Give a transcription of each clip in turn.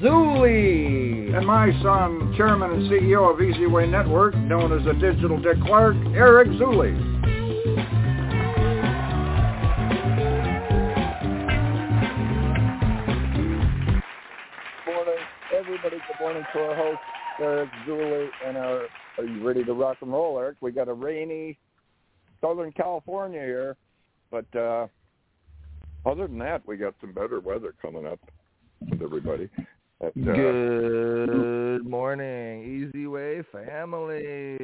Zuley. And my son, chairman and CEO of Easy Way Network, known as the Digital Dick Clark, Eric Zuley. morning, everybody. Good morning to our host, Eric Zuley, and our. Are you ready to rock and roll, Eric? We got a rainy Southern California here, but uh other than that, we got some better weather coming up with everybody. But, uh, Good morning, Easy Way family.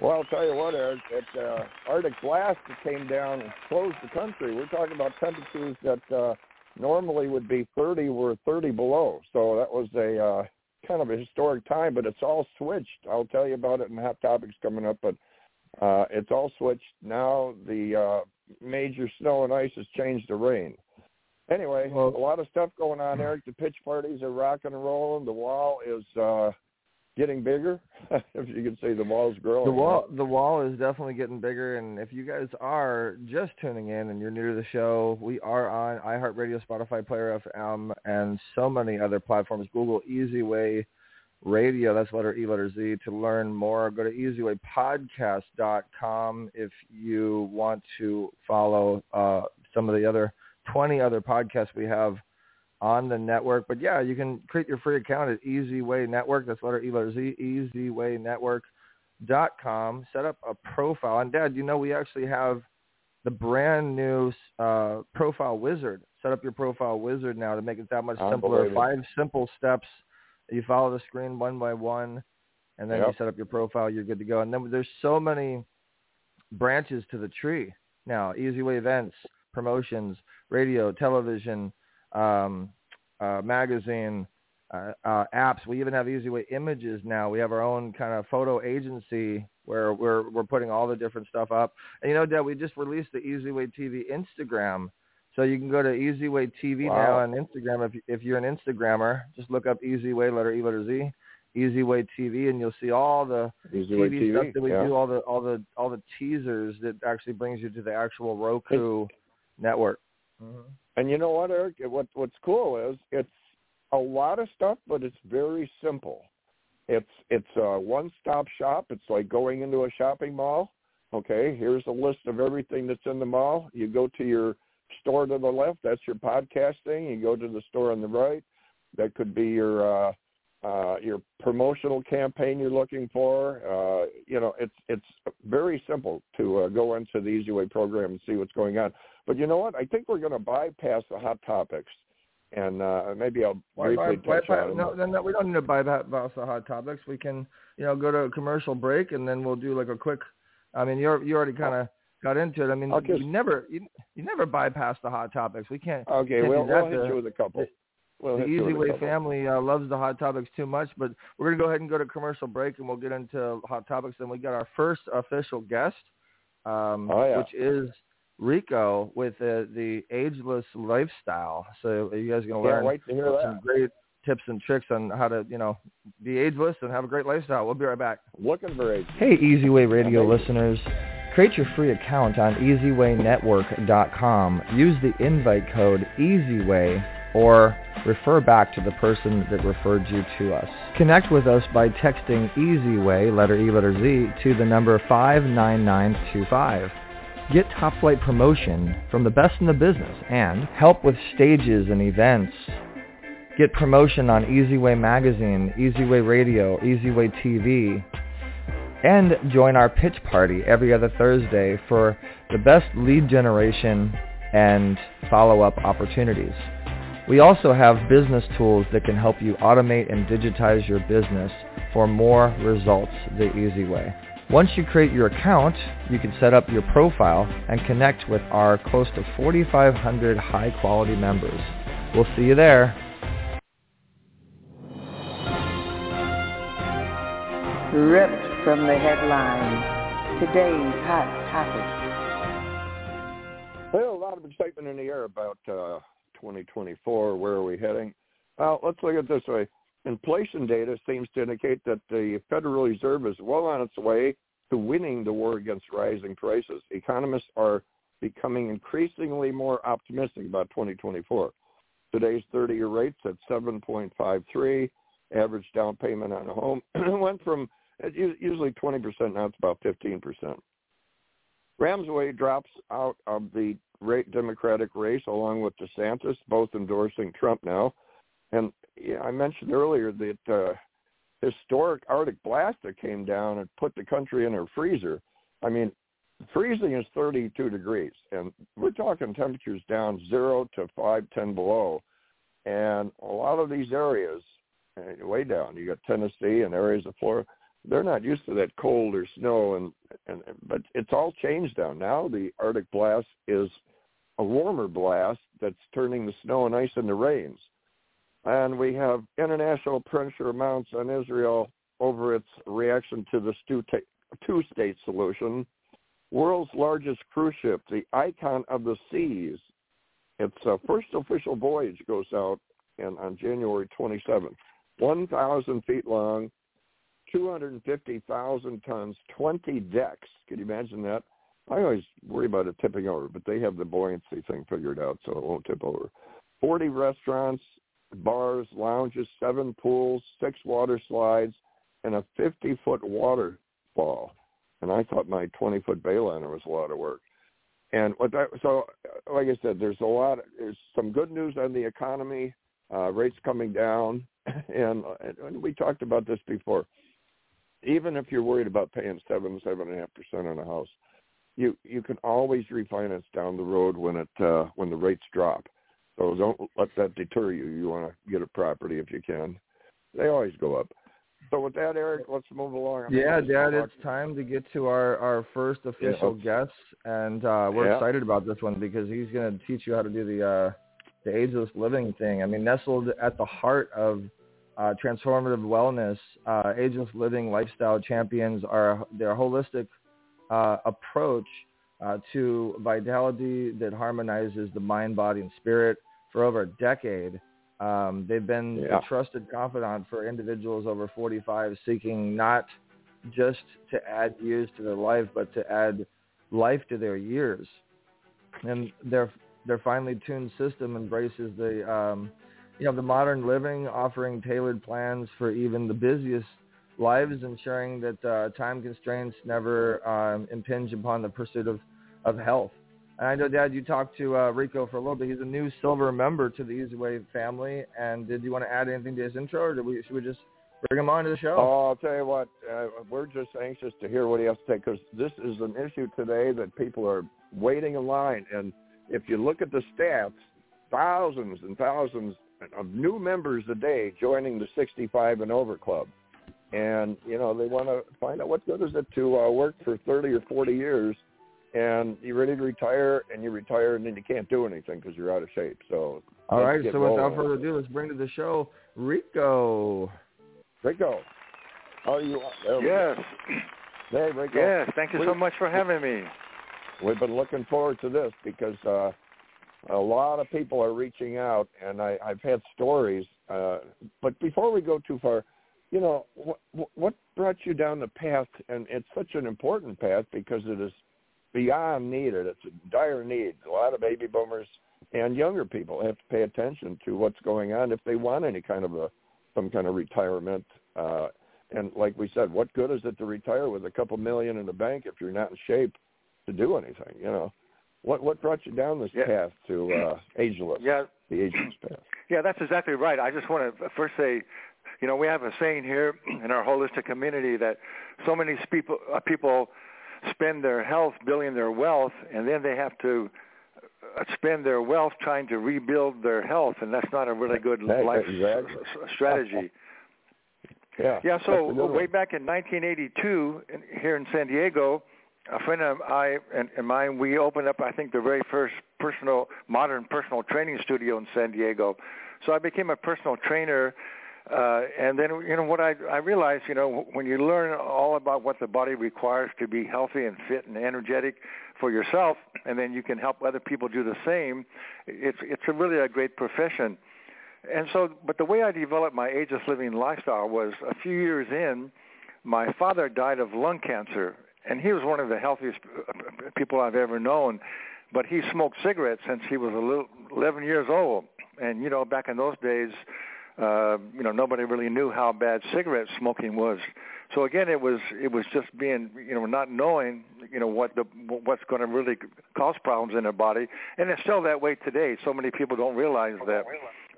Well, I'll tell you what, Eric, that uh, Arctic blast that came down and closed the country. We're talking about temperatures that uh, normally would be 30 were 30 below. So that was a uh, kind of a historic time, but it's all switched. I'll tell you about it in hot topics coming up, but uh, it's all switched now. The uh, major snow and ice has changed to rain. Anyway, Well- a lot of stuff going on, Eric. The pitch parties are rocking and rolling. The wall is uh, getting bigger. if you can see, the wall's growing. The wall, the wall is definitely getting bigger, and if you guys are just tuning in and you're new to the show, we are on iHeartRadio, Spotify, Player FM, and so many other platforms. Google Easy Way Radio, that's letter E, letter Z. To learn more, go to easywaypodcast.com if you want to follow uh, some of the other 20 other podcasts we have on the network. But yeah, you can create your free account at Easy Way Network. That's letter E, letter Z, easywaynetwork.com. Set up a profile. And Dad, you know we actually have the brand new uh, profile wizard. Set up your profile wizard now to make it that much simpler. Five simple steps. You follow the screen one by one, and then you set up your profile. You're good to go. And then there's so many branches to the tree now. Easy Way events, promotions, radio, television, um, uh, magazine, uh, uh, apps. We even have EasyWay images now. We have our own kind of photo agency where we're we're putting all the different stuff up. And you know, Dad, we just released the EasyWay TV Instagram. So you can go to Easy Way TV now on Instagram. If if you're an Instagrammer, just look up Easy Way letter E letter Z, Easy Way TV, and you'll see all the TV, TV. stuff that we yeah. do, all the all the all the teasers that actually brings you to the actual Roku network. And you know what, Eric? What what's cool is it's a lot of stuff, but it's very simple. It's it's a one-stop shop. It's like going into a shopping mall. Okay, here's a list of everything that's in the mall. You go to your store to the left. That's your podcasting. You go to the store on the right. That could be your uh, uh, your promotional campaign you're looking for. Uh, you know, it's it's very simple to uh, go into the Easy Way program and see what's going on. But you know what? I think we're going to bypass the hot topics, and uh, maybe I'll Why, briefly why, touch why, on no, no, we don't need to bypass the hot topics. We can, you know, go to a commercial break and then we'll do like a quick. I mean, you're you already kind of got into it. I mean, just- you never you, you never bypass the hot topics. We can't. Okay, can't we'll, we'll hit to- you with a couple. We'll the Easy Way family uh, loves the hot topics too much, but we're gonna go ahead and go to commercial break, and we'll get into hot topics. Then we got our first official guest, um, Oh, yeah. which is Rico with uh, the ageless lifestyle. So you guys are gonna Can't learn wait to hear some that. great tips and tricks on how to, you know, be ageless and have a great lifestyle. We'll be right back. Looking for it. Hey, Easy Way Radio Amazing. listeners. Create your free account on EasyWayNetwork.com. Use the invite code EasyWay or refer back to the person that referred you to us. Connect with us by texting EasyWay, letter E, letter Z, to the number 59925. Get top flight promotion from the best in the business and help with stages and events. Get promotion on EasyWay Magazine, EasyWay Radio, EasyWay TV, and join our pitch party every other Thursday for the best lead generation and follow-up opportunities. We also have business tools that can help you automate and digitize your business for more results the easy way. Once you create your account, you can set up your profile and connect with our close to 4,500 high-quality members. We'll see you there. ripped from the headlines. Today's hot topic. Well, a lot of excitement in the air about uh, 2024. Where are we heading? Well, let's look at it this way. Inflation data seems to indicate that the Federal Reserve is well on its way to winning the war against rising prices. Economists are becoming increasingly more optimistic about 2024. Today's 30-year rates at 7.53. Average down payment on a home went from usually 20%, now it's about 15%. Ramsey drops out of the Democratic race along with DeSantis, both endorsing Trump now. And yeah, I mentioned earlier that uh, historic Arctic blast that came down and put the country in a freezer. I mean, freezing is 32 degrees, and we're talking temperatures down zero to five, ten below. And a lot of these areas, uh, way down, you got Tennessee and areas of Florida, they're not used to that cold or snow, and, and but it's all changed now. Now the Arctic blast is a warmer blast that's turning the snow and ice into rains. And we have international pressure mounts on Israel over its reaction to the two-state solution. World's largest cruise ship, the Icon of the Seas, its uh, first official voyage goes out in, on January 27th. 1,000 feet long, 250,000 tons, 20 decks. Can you imagine that? I always worry about it tipping over, but they have the buoyancy thing figured out so it won't tip over. 40 restaurants, bars, lounges, seven pools, six water slides, and a 50-foot waterfall. And I thought my 20-foot bayliner was a lot of work. And what that, so, like I said, there's a lot. There's some good news on the economy, uh, rates coming down, and, and we talked about this before. Even if you're worried about paying seven, seven and a half percent on a house, you you can always refinance down the road when it uh, when the rates drop. So don't let that deter you. You want to get a property if you can. They always go up. So with that, Eric, let's move along. I'm yeah, Dad, it's time to get to our, our first official yeah. guest, and uh, we're yeah. excited about this one because he's going to teach you how to do the uh, the ageless living thing. I mean, nestled at the heart of uh, transformative wellness, uh, ageless living lifestyle champions are their holistic uh, approach uh, to vitality that harmonizes the mind, body, and spirit for over a decade. Um, they've been yeah. a trusted confidant for individuals over 45 seeking not just to add years to their life, but to add life to their years. And their their finely tuned system embraces the um, you know the modern living, offering tailored plans for even the busiest lives, ensuring that uh, time constraints never um, impinge upon the pursuit of, of health. And I know, Dad, you talked to uh, Rico for a little bit. He's a new silver member to the Easy Way family. And did you want to add anything to his intro, or we, should we just bring him on to the show? Oh, I'll tell you what. Uh, we're just anxious to hear what he has to say because this is an issue today that people are waiting in line. And if you look at the stats, thousands and thousands of new members a day joining the 65 and over club. And, you know, they want to find out what good is it to uh, work for 30 or 40 years – and you're ready to retire, and you retire, and then you can't do anything because you're out of shape. So, all right. So without further ado, let's bring to the show Rico. Rico, how are you? yes. Hey, Rico. Yes. Thank you we, so much for having me. We've been looking forward to this because uh, a lot of people are reaching out, and I, I've had stories. Uh, but before we go too far, you know, what, what brought you down the path? And it's such an important path because it is beyond needed. It's a dire need. A lot of baby boomers and younger people have to pay attention to what's going on if they want any kind of a some kind of retirement. Uh, and like we said, what good is it to retire with a couple million in the bank if you're not in shape to do anything? You know, what what brought you down this yeah. path to uh, ageless? Yeah, the ageless path. Yeah, that's exactly right. I just want to first say, you know, we have a saying here in our holistic community that so many people uh, people spend their health building their wealth, and then they have to uh, spend their wealth trying to rebuild their health, and that's not a really good life exactly. strategy. yeah. Yeah. So way back in 1982, in, here in San Diego, a friend of I and, and mine, we opened up, I think, the very first personal, modern personal training studio in San Diego. So I became a personal trainer Uh, and then, you know, what I, I realized, you know, when you learn all about what the body requires to be healthy and fit and energetic for yourself, and then you can help other people do the same, it's it's a really a great profession. And so, but the way I developed my ageless living lifestyle was a few years in, my father died of lung cancer, and he was one of the healthiest people I've ever known. But he smoked cigarettes since he was a little 11 years old, and you know, back in those days uh, you know, nobody really knew how bad cigarette smoking was. So again, it was it was just being you know not knowing you know what the what's going to really cause problems in their body, and it's still that way today. So many people don't realize that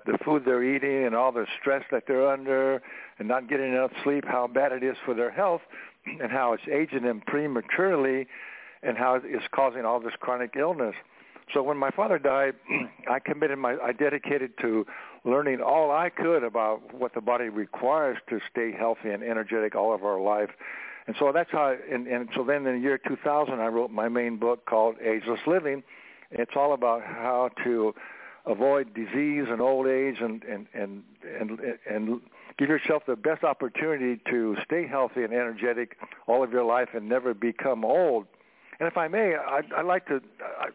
the food they're eating and all the stress that they're under and not getting enough sleep, how bad it is for their health, and how it's aging them prematurely, and how it's causing all this chronic illness. So when my father died, I committed my I dedicated to learning all I could about what the body requires to stay healthy and energetic all of our life. And so that's how, and, and so then in the year 2000, I wrote my main book called Ageless Living. It's all about how to avoid disease and old age and, and, and, and, and give yourself the best opportunity to stay healthy and energetic all of your life and never become old. And if I may, I'd, I'd like to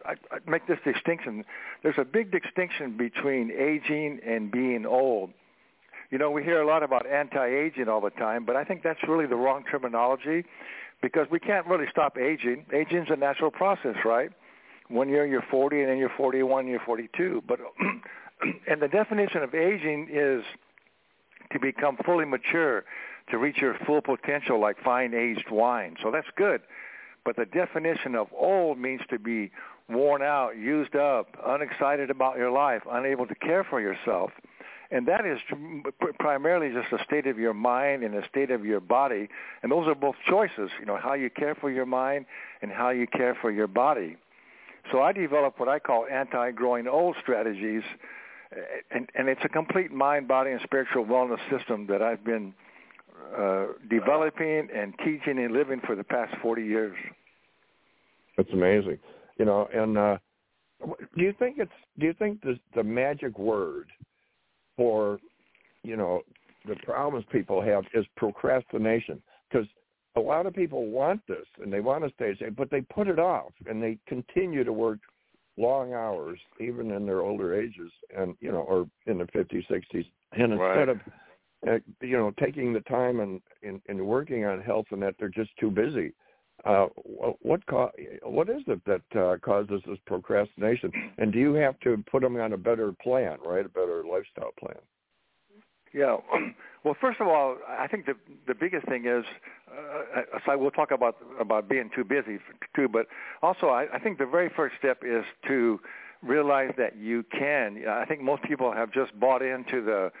I, I make this distinction. There's a big distinction between aging and being old. You know, we hear a lot about anti-aging all the time, but I think that's really the wrong terminology because we can't really stop aging. Aging's a natural process, right? One year you're 40 and then you're 41, you're 42. But and the definition of aging is to become fully mature, to reach your full potential like fine aged wine. So that's good. But the definition of old means to be worn out, used up, unexcited about your life, unable to care for yourself. And that is primarily just a state of your mind and a state of your body. And those are both choices, you know, how you care for your mind and how you care for your body. So I developed what I call anti-growing old strategies, and, and it's a complete mind, body, and spiritual wellness system that I've been uh, developing and teaching and living for the past 40 years. That's amazing. You know, and uh, do you think it's do you think the the magic word for you know the problems people have is procrastination? Because a lot of people want this and they want to stay safe, but they put it off and they continue to work long hours even in their older ages and you know or in their 50s 60s and instead right. of uh, you know taking the time and, and and working on health and that they're just too busy uh, what co- what is it that uh, causes this procrastination? And do you have to put them on a better plan, right? A better lifestyle plan? Yeah. Well, first of all, I think the the biggest thing is, uh, so we'll talk about about being too busy too, but also I, I think the very first step is to realize that you can. I think most people have just bought into the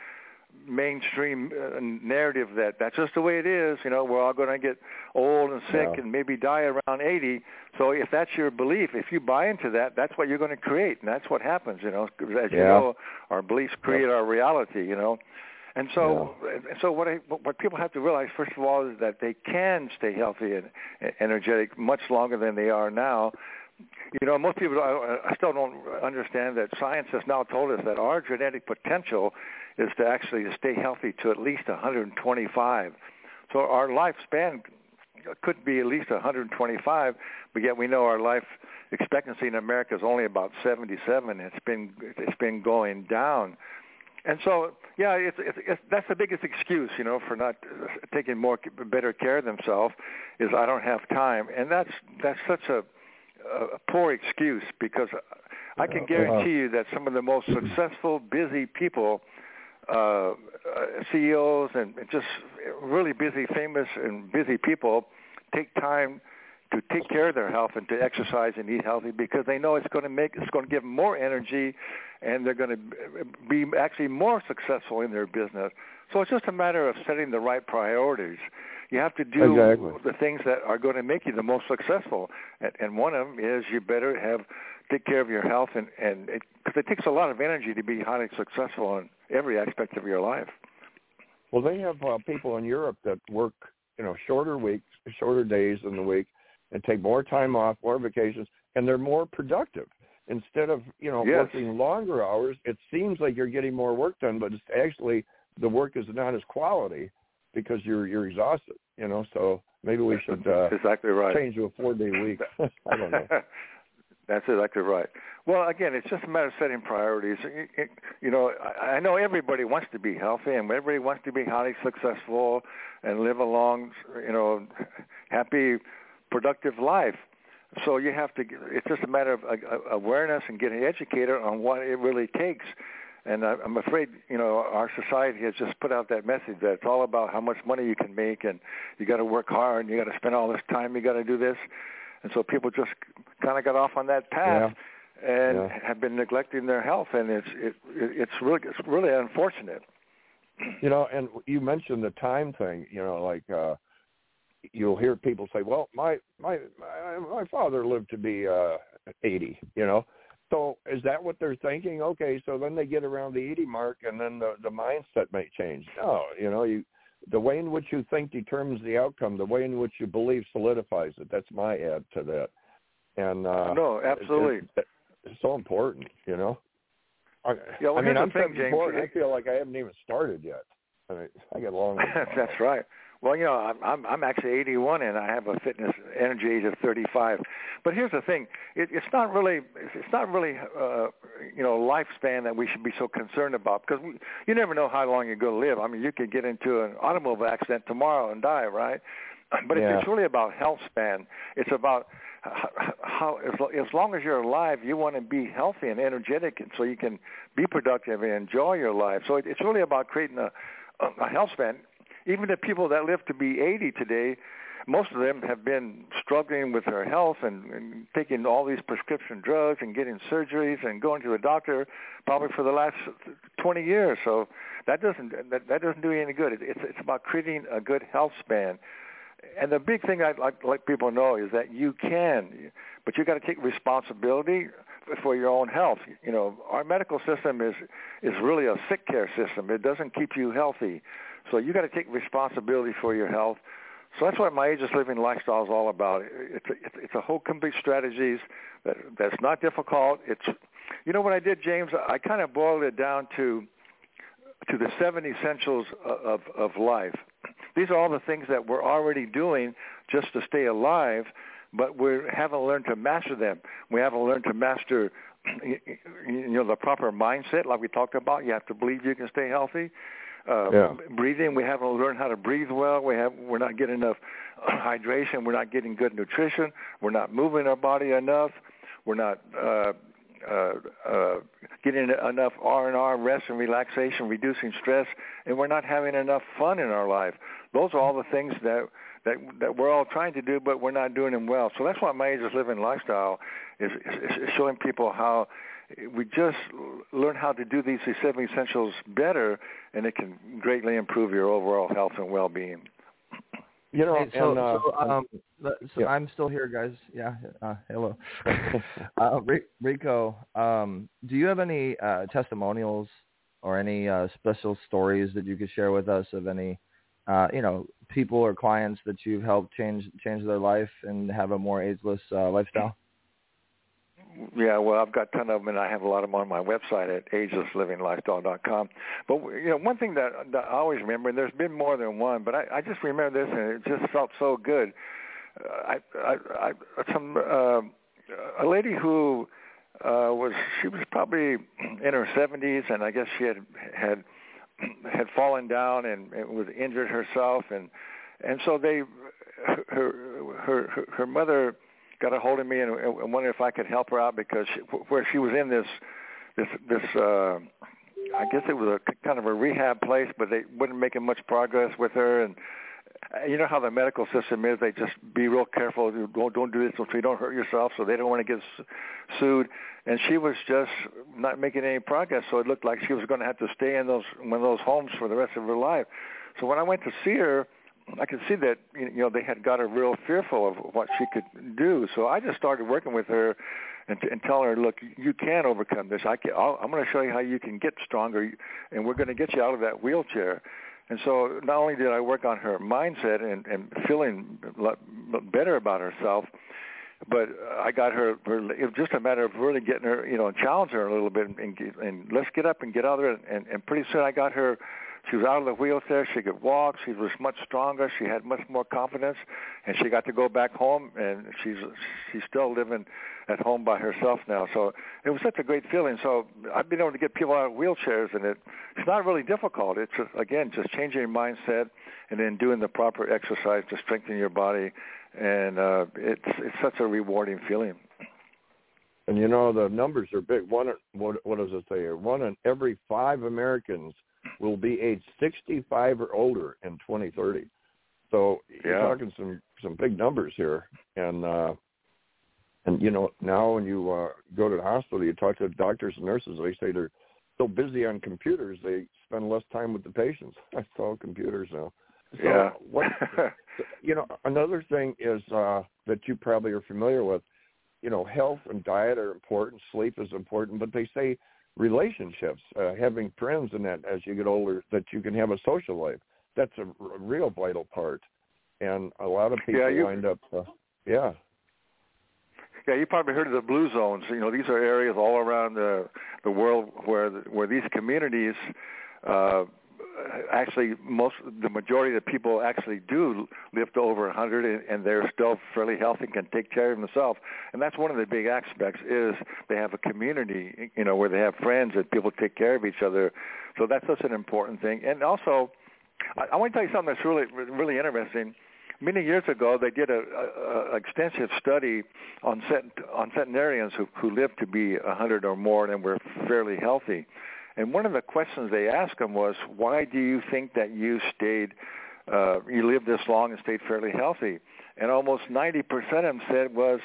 mainstream uh, narrative that that's just the way it is. You know, we're all going to get old and sick yeah. and maybe die around 80. So if that's your belief, if you buy into that, that's what you're going to create, and that's what happens. You know, as you know, our beliefs create our reality. You know. And so, yeah. so what I, what people have to realize first of all is that they can stay healthy and energetic much longer than they are now. You know, most people I still don't understand that science has now told us that our genetic potential is to actually stay healthy to at least 125. So our lifespan could be at least 125, but yet we know our life expectancy in America is only about 77. It's been it's been going down, and so yeah, it's, it's, it's that's the biggest excuse, you know, for not taking more better care of themselves is I don't have time, and that's that's such a, a poor excuse because I can guarantee you that some of the most successful, busy people uh, CEOs and just really busy, famous and busy people take time to take care of their health and to exercise and eat healthy because they know it's going to make it's going to give them more energy and they're going to be actually more successful in their business. So it's just a matter of setting the right priorities. You have to do exactly. the things that are going to make you the most successful, and, and one of them is you better have take care of your health and and because it, it takes a lot of energy to be highly successful in every aspect of your life. Well, they have uh, people in Europe that work, you know, shorter weeks, shorter days in the week, and take more time off, more vacations, and they're more productive. Instead of you know yes. working longer hours, it seems like you're getting more work done, but it's actually the work is not as quality because you're you're exhausted. You know, so maybe we should uh, exactly right. change to a four day week. I don't know. That's exactly right. Well, again, it's just a matter of setting priorities. You know, I I know everybody wants to be healthy, and everybody wants to be highly successful and live a long, you know, happy, productive life. So you have to. It's just a matter of uh, awareness and getting educated on what it really takes. And I'm afraid, you know, our society has just put out that message that it's all about how much money you can make, and you got to work hard, and you got to spend all this time, you got to do this and so people just kind of got off on that path yeah. and yeah. have been neglecting their health, and it's it, it's really it's really unfortunate. You know, and you mentioned the time thing. You know, like uh you'll hear people say, "Well, my my my, my father lived to be uh 80," you know. So is that what they're thinking? Okay, so then they get around the 80 mark and then the the mindset may change. No, you know, you the way in which you think determines the outcome. The way in which you believe solidifies it. That's my add to that. And uh, no, absolutely, it, it, it's so important. You know. I, yeah, well, I mean, I'm thing, James. I feel like I haven't even started yet. I mean, I get along. That's right. Well, you know, I'm I'm, I'm actually 81 and I have a fitness energy age of 35. But here's the thing: it, it's not really it's not really uh, you know lifespan that we should be so concerned about because we, you never know how long you're going to live. I mean, you could get into an automobile accident tomorrow and die, right? But yeah. it's, it's really about health span. It's about how as, as long as you're alive, you want to be healthy and energetic, and so you can be productive and enjoy your life. So it, it's really about creating a a health span even the people that live to be 80 today, most of them have been struggling with their health and, and taking all these prescription drugs and getting surgeries and going to the doctor probably for the last 20 years. So that doesn't that, that doesn't do you any good. It, it's it's about creating a good health span. And the big thing I'd like let people know is that you can, but you got to take responsibility for your own health. You know, our medical system is is really a sick care system. It doesn't keep you healthy. So you got to take responsibility for your health. So that's what my ageless living lifestyle is all about. It's a, it's a whole complete strategies that that's not difficult. It's you know what I did, James? I kind of boiled it down to to the seven essentials of of life. These are all the things that we're already doing just to stay alive, but we haven't learned to master them. We haven't learned to master you know the proper mindset like we talked about you have to believe you can stay healthy uh, yeah. breathing. We haven't learned how to breathe well. We have we're not getting enough hydration. We're not getting good nutrition. We're not moving our body enough. We're not uh, uh, uh, getting enough R and R, rest and relaxation, reducing stress, and we're not having enough fun in our life. Those are all the things that that that we're all trying to do, but we're not doing them well. So that's why my ageless living lifestyle is, is, is showing people how we just learn how to do these seven essentials better, and it can greatly improve your overall health and well-being. You know, hey, so, and, uh, so, um, so yeah. I'm still here, guys. Yeah, uh, hello, uh, Rico. Um, do you have any uh, testimonials or any uh, special stories that you could share with us of any, uh, you know, people or clients that you've helped change change their life and have a more ageless uh, lifestyle? Yeah, well, I've got a ton of them, and I have a lot of them on my website at agelesslivingLifestyle.com. But you know, one thing that, that I always remember, and there's been more than one, but I, I just remember this, and it just felt so good. I, I, I, some uh, a lady who uh, was she was probably in her 70s, and I guess she had had had fallen down and, and was injured herself, and and so they her her her, her mother got a hold of me and, and wondered if I could help her out because she, where she was in this this this uh I guess it was a kind of a rehab place, but they wasn't making much progress with her. And uh, you know how the medical system is they just be real careful. Don't don't do this so you don't hurt yourself so they don't want to get sued. And she was just not making any progress so it looked like she was going to have to stay in those one of those homes for the rest of her life. So when i went to see her I could see that you know they had got her real fearful of what she could do. So I just started working with her and, and telling her, look, you can overcome this. I can. I'll, I'm going to show you how you can get stronger, and we're going to get you out of that wheelchair. And so not only did I work on her mindset and, and feeling better about herself, but I got her. It was just a matter of really getting her, you know, challenge her a little bit, and, and let's get up and get out of there. And, and pretty soon I got her she was out of the wheelchair. She could walk. She was much stronger. She had much more confidence, and she got to go back home. And she's she's still living at home by herself now. So it was such a great feeling. So I've been able to get people out of wheelchairs, and it it's not really difficult. It's just, again just changing your mindset and then doing the proper exercise to strengthen your body, and uh, it's it's such a rewarding feeling. And you know the numbers are big. One, what, what does it say here? One in every five Americans will be age 65 or older in 2030. So you're talking some some big numbers here, and uh, and you know now when you uh, go to the hospital, you talk to doctors and nurses. They say they're so busy on computers, they spend less time with the patients. That's all computers now. So yeah. what, you know, another thing is uh, that you probably are familiar with you know, health and diet are important, sleep is important, but they say relationships, uh, having friends and that as you get older, that you can have a social life. That's a, a real vital part. And a lot of people yeah, you, wind up, uh, yeah. Yeah, you probably heard of the blue zones. You know, these are areas all around the the world where where these communities uh, actually most the majority of the people actually do live to over 100 and, and they're still fairly healthy and can take care of themselves. And that's one of the big aspects is they have a community you know where they have friends and people take care of each other. So that's such an important thing. And also I, I want to tell you something that's really really interesting. Many years ago they did a, a, a extensive study on cent, on centenarians who who lived to be 100 or more and were fairly healthy and one of the questions they asked him was, why do you think that you stayed, uh, you lived this long and stayed fairly healthy? And almost 90% of them said was,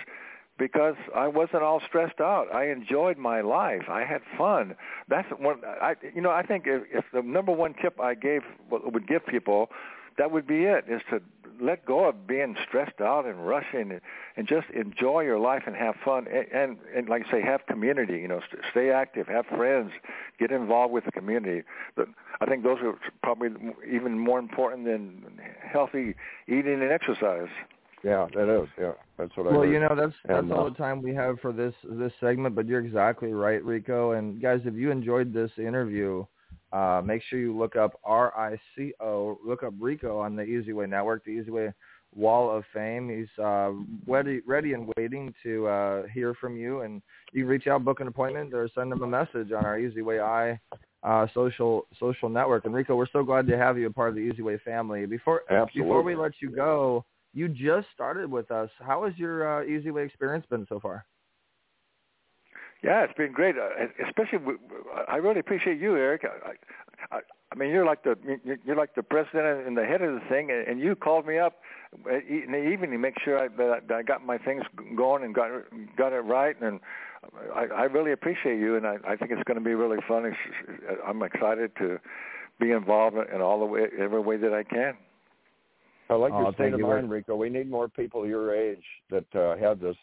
because I wasn't all stressed out. I enjoyed my life. I had fun. That's one. I, you know, I think if, if the number one tip I gave would give people, that would be it: is to let go of being stressed out and rushing and, and just enjoy your life and have fun and, and and like I say have community you know st- stay active have friends get involved with the community. But I think those are probably even more important than healthy eating and exercise. Yeah that is. Yeah that's what I well heard. you know that's that's and, all uh, the time we have for this this segment but you're exactly right Rico. And guys if you enjoyed this interview uh, make sure you look up R-I-C-O, look up Rico on the Easy Way Network, the Easy Way Wall of Fame. He's uh, ready, ready and waiting to uh, hear from you. And you reach out, book an appointment, or send him a message on our Easy Way I uh, social social network. And Rico, we're so glad to have you a part of the Easy Way family. Before Absolutely. before we let you go, you just started with us. How has your uh, Easy Way experience been so far? Yeah, it's been great. Uh, especially, I really appreciate you, Eric. I, I, I mean, you're like the you're like the president and the head of the thing, and you called me up in the evening to make sure I, that I got my things going and got got it right. And I, I really appreciate you, and I, I think it's going to be really fun. It's, I'm excited to be involved in all the way, every way that I can. I like your oh, state of you mind, Rico. We need more people your age that uh, have this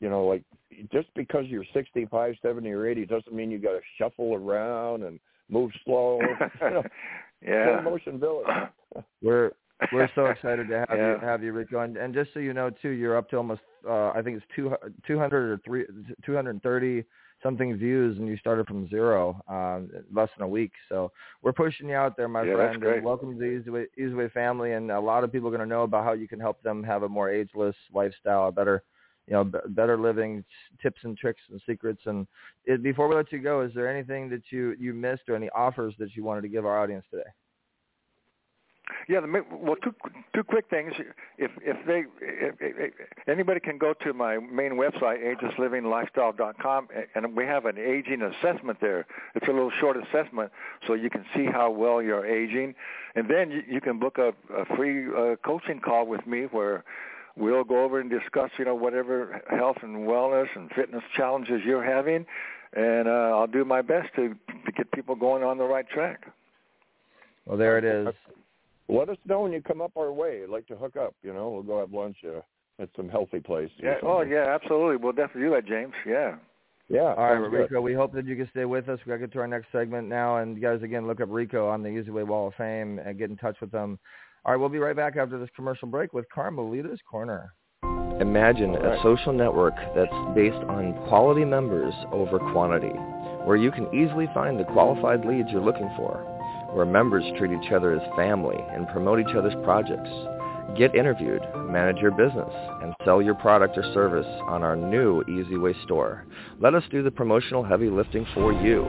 you know, like just because you're 65, 70, or 80 doesn't mean you got to shuffle around and move slow. you know, yeah, motion village. we're we're so excited to have yeah. you have you Rico, and, and just so you know too, you're up to almost uh, I think it's two 200 or three 230 something views, and you started from zero um, less than a week. So we're pushing you out there, my yeah, friend. That's great. welcome to the Easyway, Easyway family, and a lot of people are going to know about how you can help them have a more ageless lifestyle, a better you know, b- better living tips and tricks and secrets. And it, before we let you go, is there anything that you you missed or any offers that you wanted to give our audience today? Yeah, the, well, two two quick things. If if they if, if anybody can go to my main website, agelesslivinglifestyle.com, and we have an aging assessment there. It's a little short assessment, so you can see how well you're aging, and then you, you can book a, a free uh, coaching call with me where We'll go over and discuss, you know, whatever health and wellness and fitness challenges you're having, and uh, I'll do my best to to get people going on the right track. Well, there it is. Let us know when you come up our way. I'd like to hook up. You know, we'll go have lunch uh, at some healthy place. Yeah. Oh, yeah. Absolutely. We'll definitely do that, James. Yeah. Yeah. All right, Rico. We hope that you can stay with us. We got to get to our next segment now, and you guys again look up Rico on the Easy Way Wall of Fame and get in touch with them. All right, we'll be right back after this commercial break with Carmelita's Corner. Imagine right. a social network that's based on quality members over quantity, where you can easily find the qualified leads you're looking for. where members treat each other as family and promote each other's projects. Get interviewed, manage your business, and sell your product or service on our new EasyWay store. Let us do the promotional heavy lifting for you.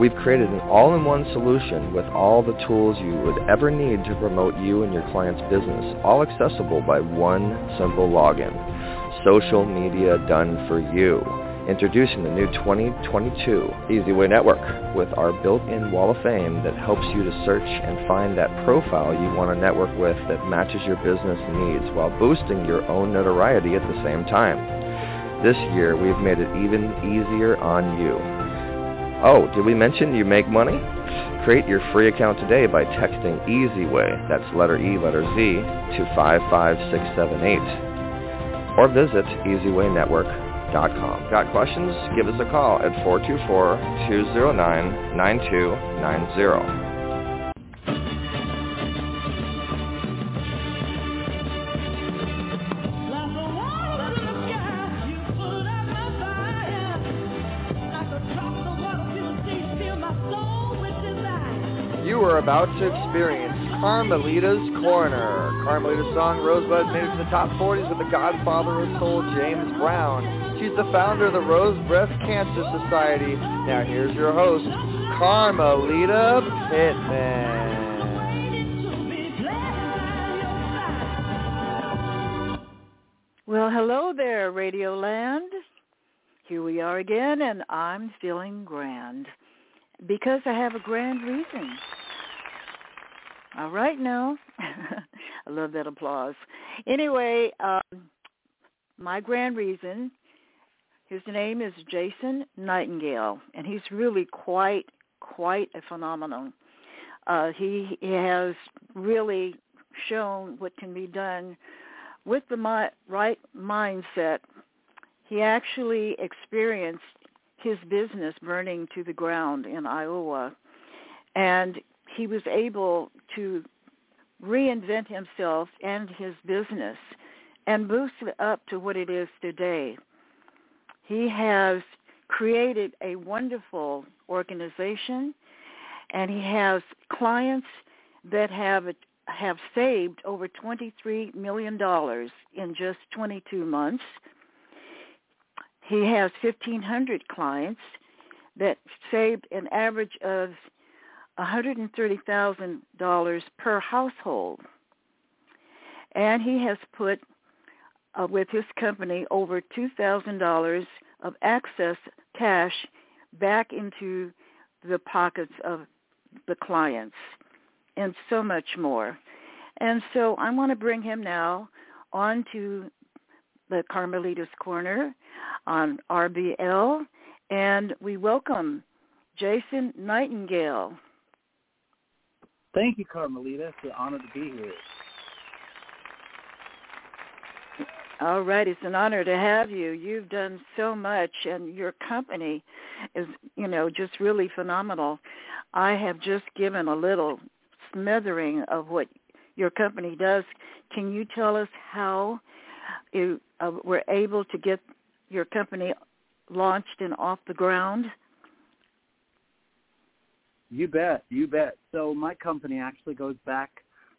We've created an all-in-one solution with all the tools you would ever need to promote you and your client's business, all accessible by one simple login. Social media done for you. Introducing the new 2022 EasyWay Network with our built-in wall of fame that helps you to search and find that profile you want to network with that matches your business needs while boosting your own notoriety at the same time. This year, we've made it even easier on you. Oh, did we mention you make money? Create your free account today by texting EasyWay, that's letter E, letter Z, to 55678. Or visit EasyWayNetwork.com. Got questions? Give us a call at 424-209-9290. About to experience Carmelita's Corner. Carmelita's song Rosebud made it to the top 40s with the godfather of soul, James Brown. She's the founder of the Rose Breast Cancer Society. Now here's your host, Carmelita Pittman. Well, hello there, Radio Land. Here we are again, and I'm feeling grand because I have a grand reason. All right now. I love that applause. Anyway, um, my grand reason, his name is Jason Nightingale, and he's really quite, quite a phenomenon. Uh, he, he has really shown what can be done with the mi- right mindset. He actually experienced his business burning to the ground in Iowa. And he was able to reinvent himself and his business and boost it up to what it is today. He has created a wonderful organization and he has clients that have have saved over 23 million dollars in just 22 months. He has 1500 clients that saved an average of $130,000 per household. And he has put uh, with his company over $2,000 of excess cash back into the pockets of the clients and so much more. And so I want to bring him now on to the Carmelita's Corner on RBL, and we welcome Jason Nightingale. Thank you, Carmelita. It's an honor to be here. All right, it's an honor to have you. You've done so much, and your company is, you know, just really phenomenal. I have just given a little smattering of what your company does. Can you tell us how you uh, were able to get your company launched and off the ground? You bet, you bet. So my company actually goes back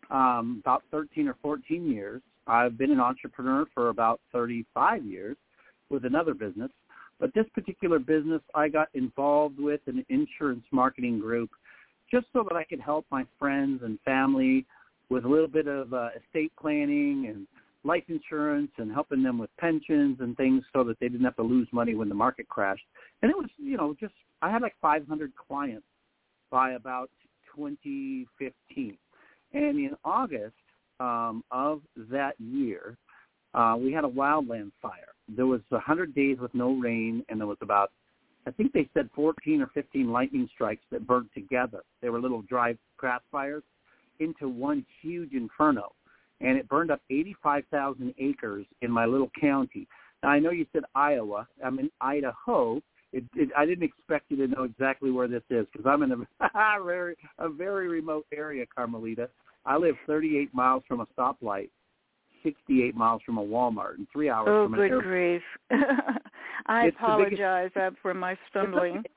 um, about 13 or 14 years. I've been an entrepreneur for about 35 years with another business. But this particular business, I got involved with an insurance marketing group just so that I could help my friends and family with a little bit of uh, estate planning and life insurance and helping them with pensions and things so that they didn't have to lose money when the market crashed. And it was, you know, just I had like 500 clients by about 2015. And in August um, of that year, uh, we had a wildland fire. There was 100 days with no rain, and there was about, I think they said 14 or 15 lightning strikes that burned together. They were little dry craft fires into one huge inferno. And it burned up 85,000 acres in my little county. Now, I know you said Iowa. I'm in Idaho, it, it, I didn't expect you to know exactly where this is because I'm in a very a very remote area, Carmelita. I live 38 miles from a stoplight, 68 miles from a Walmart, and three hours oh, from an. Oh, good grief! I it's apologize biggest, for my stumbling. It's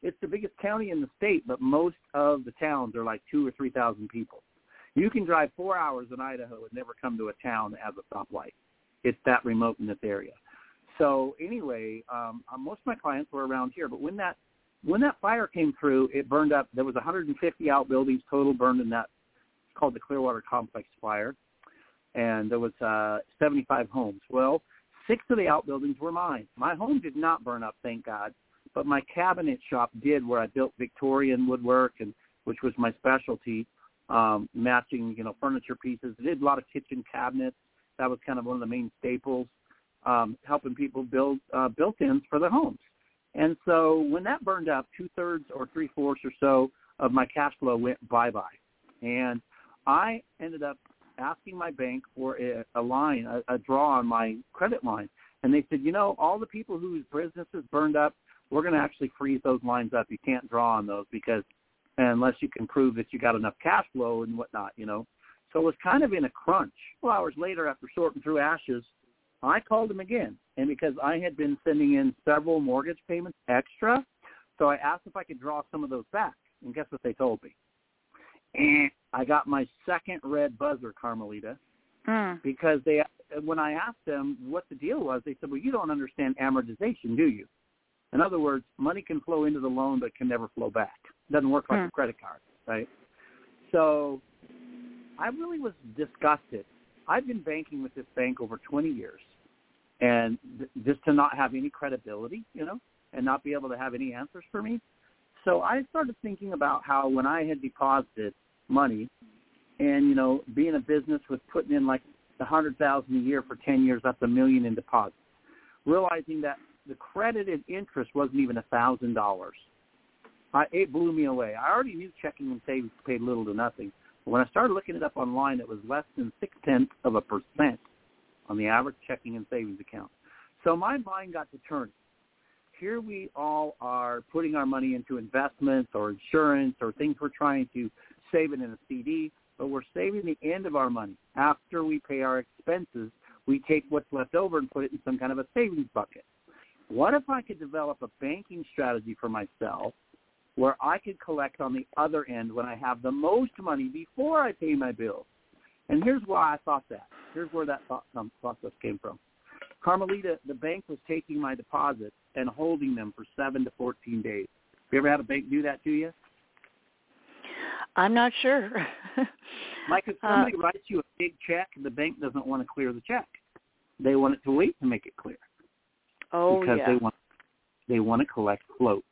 it's the biggest county in the state, but most of the towns are like two or three thousand people. You can drive four hours in Idaho and never come to a town that has a stoplight. It's that remote in this area. So anyway, um, uh, most of my clients were around here, but when that when that fire came through, it burned up. There was 150 outbuildings total burned in that. Called the Clearwater Complex fire, and there was uh, 75 homes. Well, six of the outbuildings were mine. My home did not burn up, thank God, but my cabinet shop did, where I built Victorian woodwork and which was my specialty, um, matching you know furniture pieces. I did a lot of kitchen cabinets. That was kind of one of the main staples, um, helping people build uh, built-ins for their homes. And so when that burned up, two thirds or three fourths or so of my cash flow went bye bye, and I ended up asking my bank for a, a line, a, a draw on my credit line, and they said, you know, all the people whose businesses burned up, we're going to actually freeze those lines up. You can't draw on those because unless you can prove that you got enough cash flow and whatnot, you know. So it was kind of in a crunch. A Two hours later, after sorting through ashes, I called him again, and because I had been sending in several mortgage payments extra, so I asked if I could draw some of those back. And guess what they told me? And I got my second red buzzer, Carmelita, mm. because they when I asked them what the deal was, they said, "Well, you don't understand amortization, do you?" In other words, money can flow into the loan but can never flow back. It doesn't work like mm. a credit card, right? So I really was disgusted. I've been banking with this bank over 20 years, and th- just to not have any credibility, you know, and not be able to have any answers for me. So I started thinking about how when I had deposited money, and you know, being a business with putting in like a hundred thousand a year for 10 years, that's a million in deposits. Realizing that the credited interest wasn't even a thousand dollars. It blew me away. I already knew checking and savings paid little to nothing. But when I started looking it up online, it was less than six tenths of a percent on the average checking and savings account. So my mind got to turn. Here we all are putting our money into investments or insurance or things we're trying to save it in a CD, but we're saving the end of our money. After we pay our expenses, we take what's left over and put it in some kind of a savings bucket. What if I could develop a banking strategy for myself where I could collect on the other end when I have the most money before I pay my bills? And here's why I thought that. Here's where that thought process came from. Carmelita, the bank was taking my deposits and holding them for 7 to 14 days. Have you ever had a bank do that to you? I'm not sure. like if somebody uh, writes you a big check, and the bank doesn't want to clear the check. They want it to wait to make it clear. Oh because yeah. they want they want to collect float.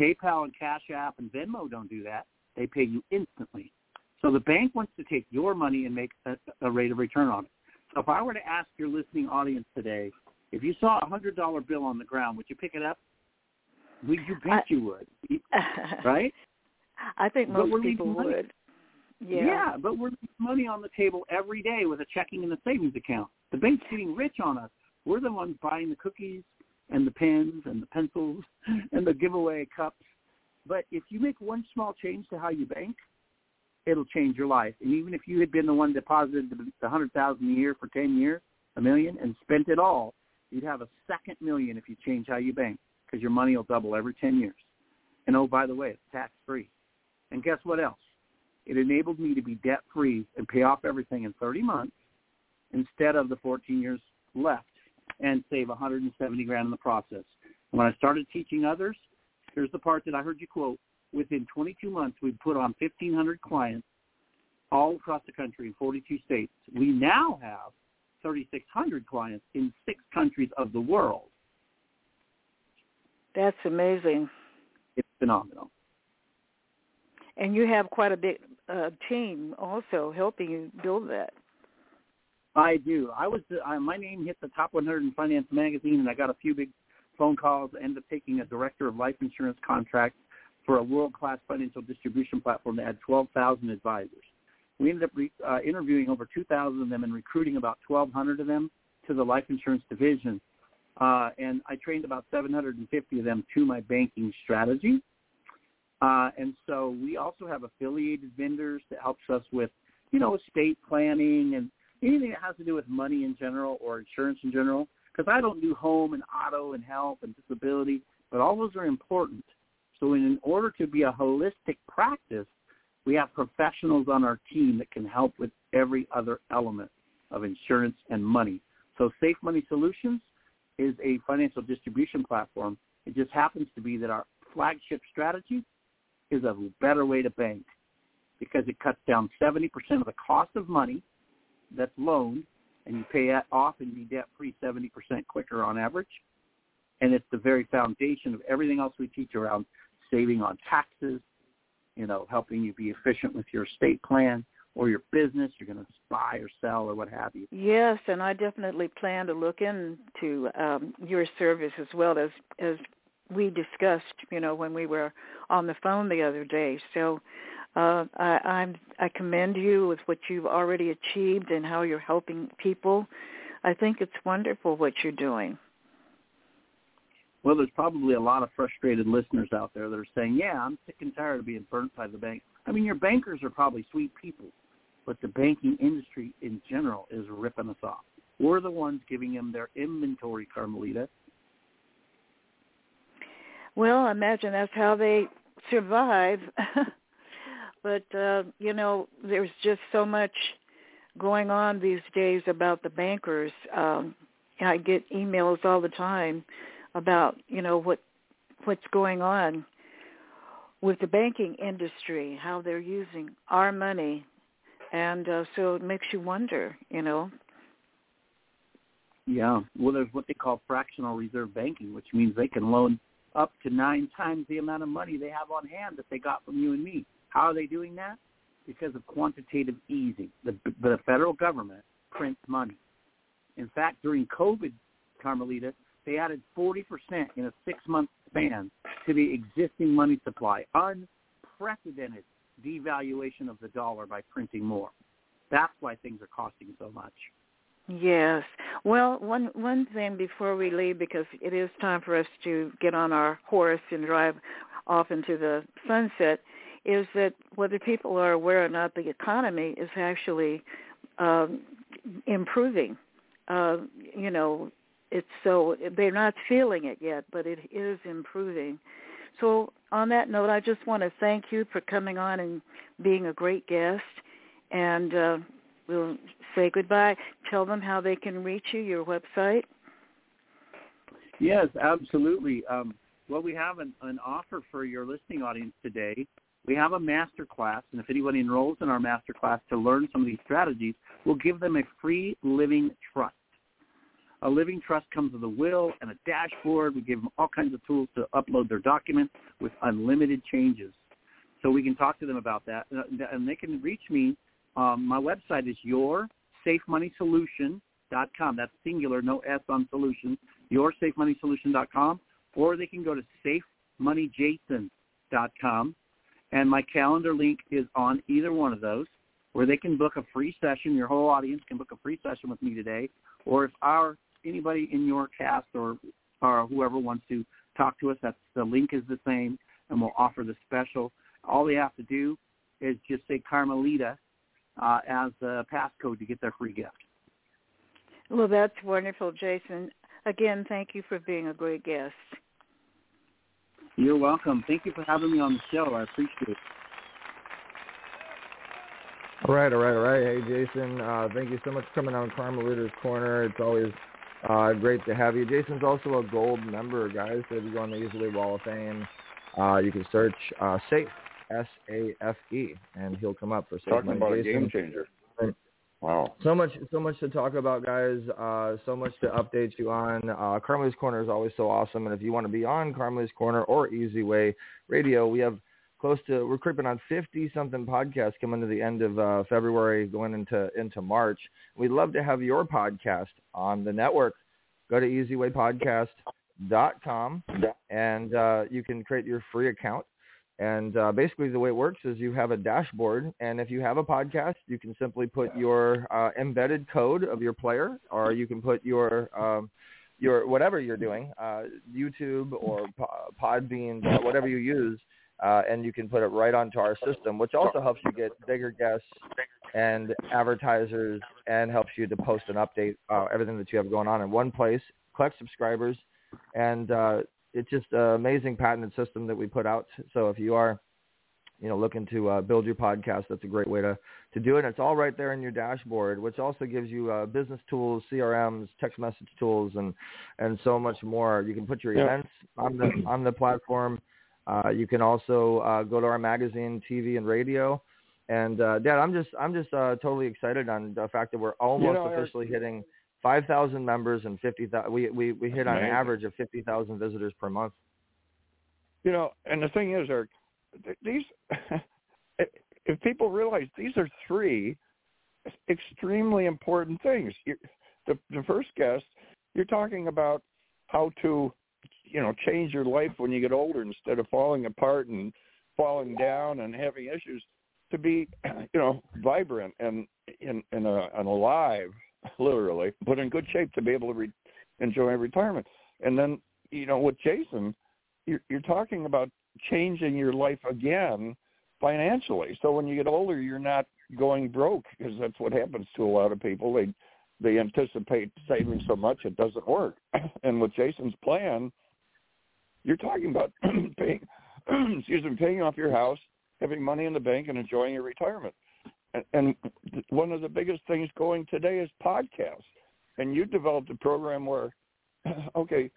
PayPal and Cash App and Venmo don't do that. They pay you instantly. So the bank wants to take your money and make a, a rate of return on it. So if I were to ask your listening audience today, if you saw a hundred dollar bill on the ground, would you pick it up? Would you bet I, you would, right? I think most people would. Yeah. yeah, but we're money on the table every day with a checking and a savings account. The bank's getting rich on us. We're the ones buying the cookies and the pens and the pencils and the giveaway cups. But if you make one small change to how you bank, it'll change your life. And even if you had been the one deposited the hundred thousand a year for ten years, a million, and spent it all, you'd have a second million if you change how you bank because your money will double every ten years. And oh, by the way, it's tax free. And guess what else? It enabled me to be debt free and pay off everything in 30 months instead of the 14 years left and save 170 grand in the process. When I started teaching others, here's the part that I heard you quote. Within 22 months, we put on 1,500 clients all across the country in 42 states. We now have 3,600 clients in six countries of the world. That's amazing. It's phenomenal. And you have quite a big uh, team also helping you build that. I do. I was my name hit the top 100 in Finance magazine, and I got a few big phone calls. I ended up taking a director of life insurance contract for a world-class financial distribution platform that had 12,000 advisors. We ended up re, uh, interviewing over 2,000 of them and recruiting about 1,200 of them to the life insurance division. Uh, and I trained about 750 of them to my banking strategy. Uh, and so we also have affiliated vendors that helps us with, you know, estate planning and anything that has to do with money in general or insurance in general. Because I don't do home and auto and health and disability, but all those are important. So in order to be a holistic practice, we have professionals on our team that can help with every other element of insurance and money. So Safe Money Solutions is a financial distribution platform. It just happens to be that our flagship strategy is a better way to bank because it cuts down 70% of the cost of money that's loaned and you pay that off and be debt free 70% quicker on average. And it's the very foundation of everything else we teach around saving on taxes, you know, helping you be efficient with your estate plan or your business you're going to buy or sell or what have you. Yes, and I definitely plan to look into um, your service as well as as we discussed, you know, when we were on the phone the other day. So uh, I, I'm I commend you with what you've already achieved and how you're helping people. I think it's wonderful what you're doing. Well, there's probably a lot of frustrated listeners out there that are saying, "Yeah, I'm sick and tired of being burnt by the bank." I mean, your bankers are probably sweet people, but the banking industry in general is ripping us off. We're the ones giving them their inventory, Carmelita. Well, imagine that's how they survive. but uh, you know, there's just so much going on these days about the bankers. Um, I get emails all the time about you know what what's going on with the banking industry, how they're using our money, and uh, so it makes you wonder, you know. Yeah, well, there's what they call fractional reserve banking, which means they can loan up to nine times the amount of money they have on hand that they got from you and me. How are they doing that? Because of quantitative easing. The, the federal government prints money. In fact, during COVID, Carmelita, they added 40% in a six-month span to the existing money supply. Unprecedented devaluation of the dollar by printing more. That's why things are costing so much. Yes. Well, one one thing before we leave, because it is time for us to get on our horse and drive off into the sunset, is that whether people are aware or not, the economy is actually um, improving. Uh, you know, it's so they're not feeling it yet, but it is improving. So on that note, I just want to thank you for coming on and being a great guest, and uh, we'll say goodbye. Tell them how they can reach you, your website. Yes, absolutely. Um, well, we have an, an offer for your listening audience today. We have a master class, and if anybody enrolls in our master class to learn some of these strategies, we'll give them a free living trust. A living trust comes with a will and a dashboard. We give them all kinds of tools to upload their documents with unlimited changes. So we can talk to them about that. And they can reach me. Um, my website is yoursafemoneysolution.com. That's singular, no S on solution. Yoursafemoneysolution.com. Or they can go to safemoneyjason.com. And my calendar link is on either one of those where they can book a free session. Your whole audience can book a free session with me today. Or if our anybody in your cast or or whoever wants to talk to us, that's the link is the same, and we'll offer the special. All they have to do is just say Carmelita uh, as a passcode to get their free gift. Well, that's wonderful, Jason. Again, thank you for being a great guest. You're welcome. Thank you for having me on the show. I appreciate it. All right, all right, all right. Hey, Jason, uh, thank you so much for coming on Carmelita's Corner. It's always uh, great to have you. Jason's also a gold member, guys. So if you go on the eZWay Wall of Fame, uh, you can search uh, SAFE, S-A-F-E, and he'll come up for Safe Talking about Jason. a game changer. Wow. So much, so much to talk about, guys. Uh, so much to update you on. Uh, Corner is always so awesome, and if you want to be on Carmelita's Corner or eZWay Radio, we have close to we're creeping on 50 something podcasts coming to the end of uh, February, going into into March. We'd love to have your podcast on the network. Go to ezwaypodcast.com and uh, you can create your free account. And uh, basically, the way it works is you have a dashboard, and if you have a podcast, you can simply put your uh, embedded code of your player, or you can put your um, your whatever you're doing, uh, YouTube or Podbean, whatever you use, uh, and you can put it right onto our system, which also helps you get bigger guests and advertisers, and helps you to post and update uh, everything that you have going on in one place, collect subscribers, and uh, it's just an amazing patented system that we put out. So if you are, you know, looking to uh, build your podcast, that's a great way to to do it. And it's all right there in your dashboard, which also gives you uh, business tools, CRMs, text message tools, and and so much more. You can put your Yeah. events on the on the platform. Uh, you can also uh, go to our magazine, TV, and radio. And uh, Dad, I'm just I'm just uh, totally excited on the fact that we're almost know, Eric- officially hitting 5,000 members and 50,000. We we we hit on an average of 50,000 visitors per month. You know, and the thing is, Eric, these if people realize these are three extremely important things. you the the first guest, you're talking about how to, you know, change your life when you get older instead of falling apart and falling down and having issues to be, you know, vibrant and and and, uh, and alive, literally, but in good shape to be able to re- enjoy retirement. And then, you know, with Jason, you're, you're talking about changing your life again financially. So when you get older, you're not going broke because that's what happens to a lot of people. They they anticipate saving so much it doesn't work. And with Jason's plan, you're talking about paying excuse me, paying off your house, having money in the bank, and enjoying your retirement. And, and one of the biggest things going today is podcasts. And you developed a program where, okay,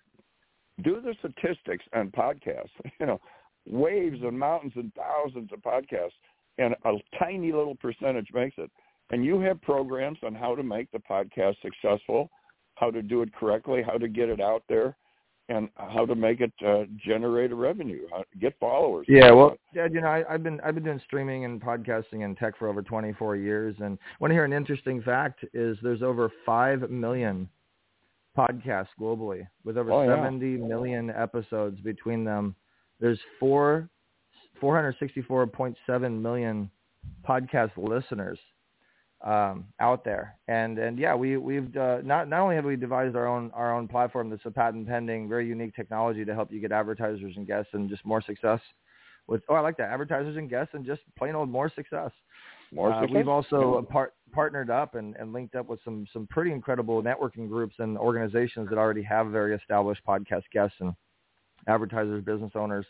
do the statistics on podcasts. You know, waves and mountains and thousands of podcasts, and a tiny little percentage makes it. And you have programs on how to make the podcast successful, how to do it correctly, how to get it out there, and how to make it uh, generate a revenue, how to get followers. Yeah, well, Dad, you know, I, I've been I've been doing streaming and podcasting and tech for over 24 years, and want to hear an interesting fact is there's over five million podcasts globally with over Oh, yeah. 70 million episodes between them. There's four 464.7 million podcast listeners um, out there, and and yeah, we we've uh, not not only have we devised our own our own platform that's a patent pending, very unique technology to help you get advertisers and guests and just more success with oh I like that advertisers and guests and just plain old more success. More Uh, success? we've also part, partnered up and, and linked up with some some pretty incredible networking groups and organizations that already have very established podcast guests and advertisers, business owners.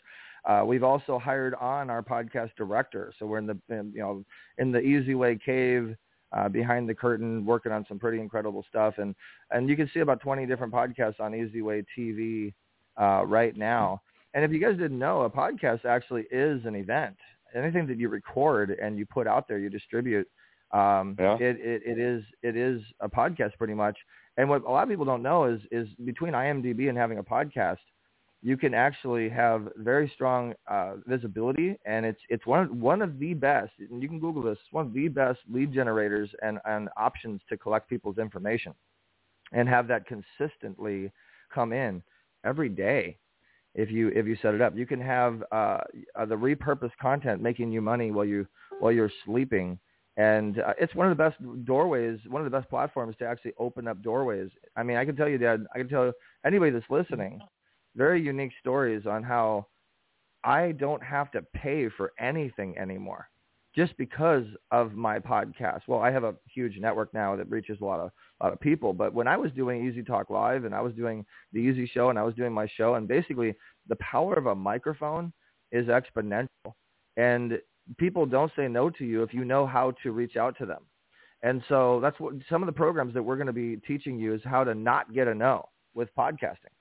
Uh, we've also hired on our podcast director, so we're in the in, you know in the eZWay Cave. Uh, behind the curtain, working on some pretty incredible stuff, and and you can see about 20 different podcasts on eZWay TV uh, right now. And if you guys didn't know, a podcast actually is an event. Anything that you record and you put out there, you distribute. Um, Yeah. it, it, it is it is a podcast pretty much. And what a lot of people don't know is is between IMDb and having a podcast, you can actually have very strong uh, visibility, and it's it's one of, one of the best. And you can Google this. One of the best lead generators and and options to collect people's information, and have that consistently come in every day if you if you set it up. You can have uh, uh, the repurposed content making you money while you while you're sleeping, and uh, it's one of the best doorways, one of the best platforms to actually open up doorways. I mean, I can tell you, Dad, I can tell anybody that's listening, very unique stories on how I don't have to pay for anything anymore just because of my podcast. Well, I have a huge network now that reaches a lot of a lot of people, but when I was doing Easy Talk Live and I was doing the Easy Show and I was doing my show and basically the power of a microphone is exponential and people don't say no to you if you know how to reach out to them. And so that's what some of the programs that we're going to be teaching you is how to not get a no with podcasting.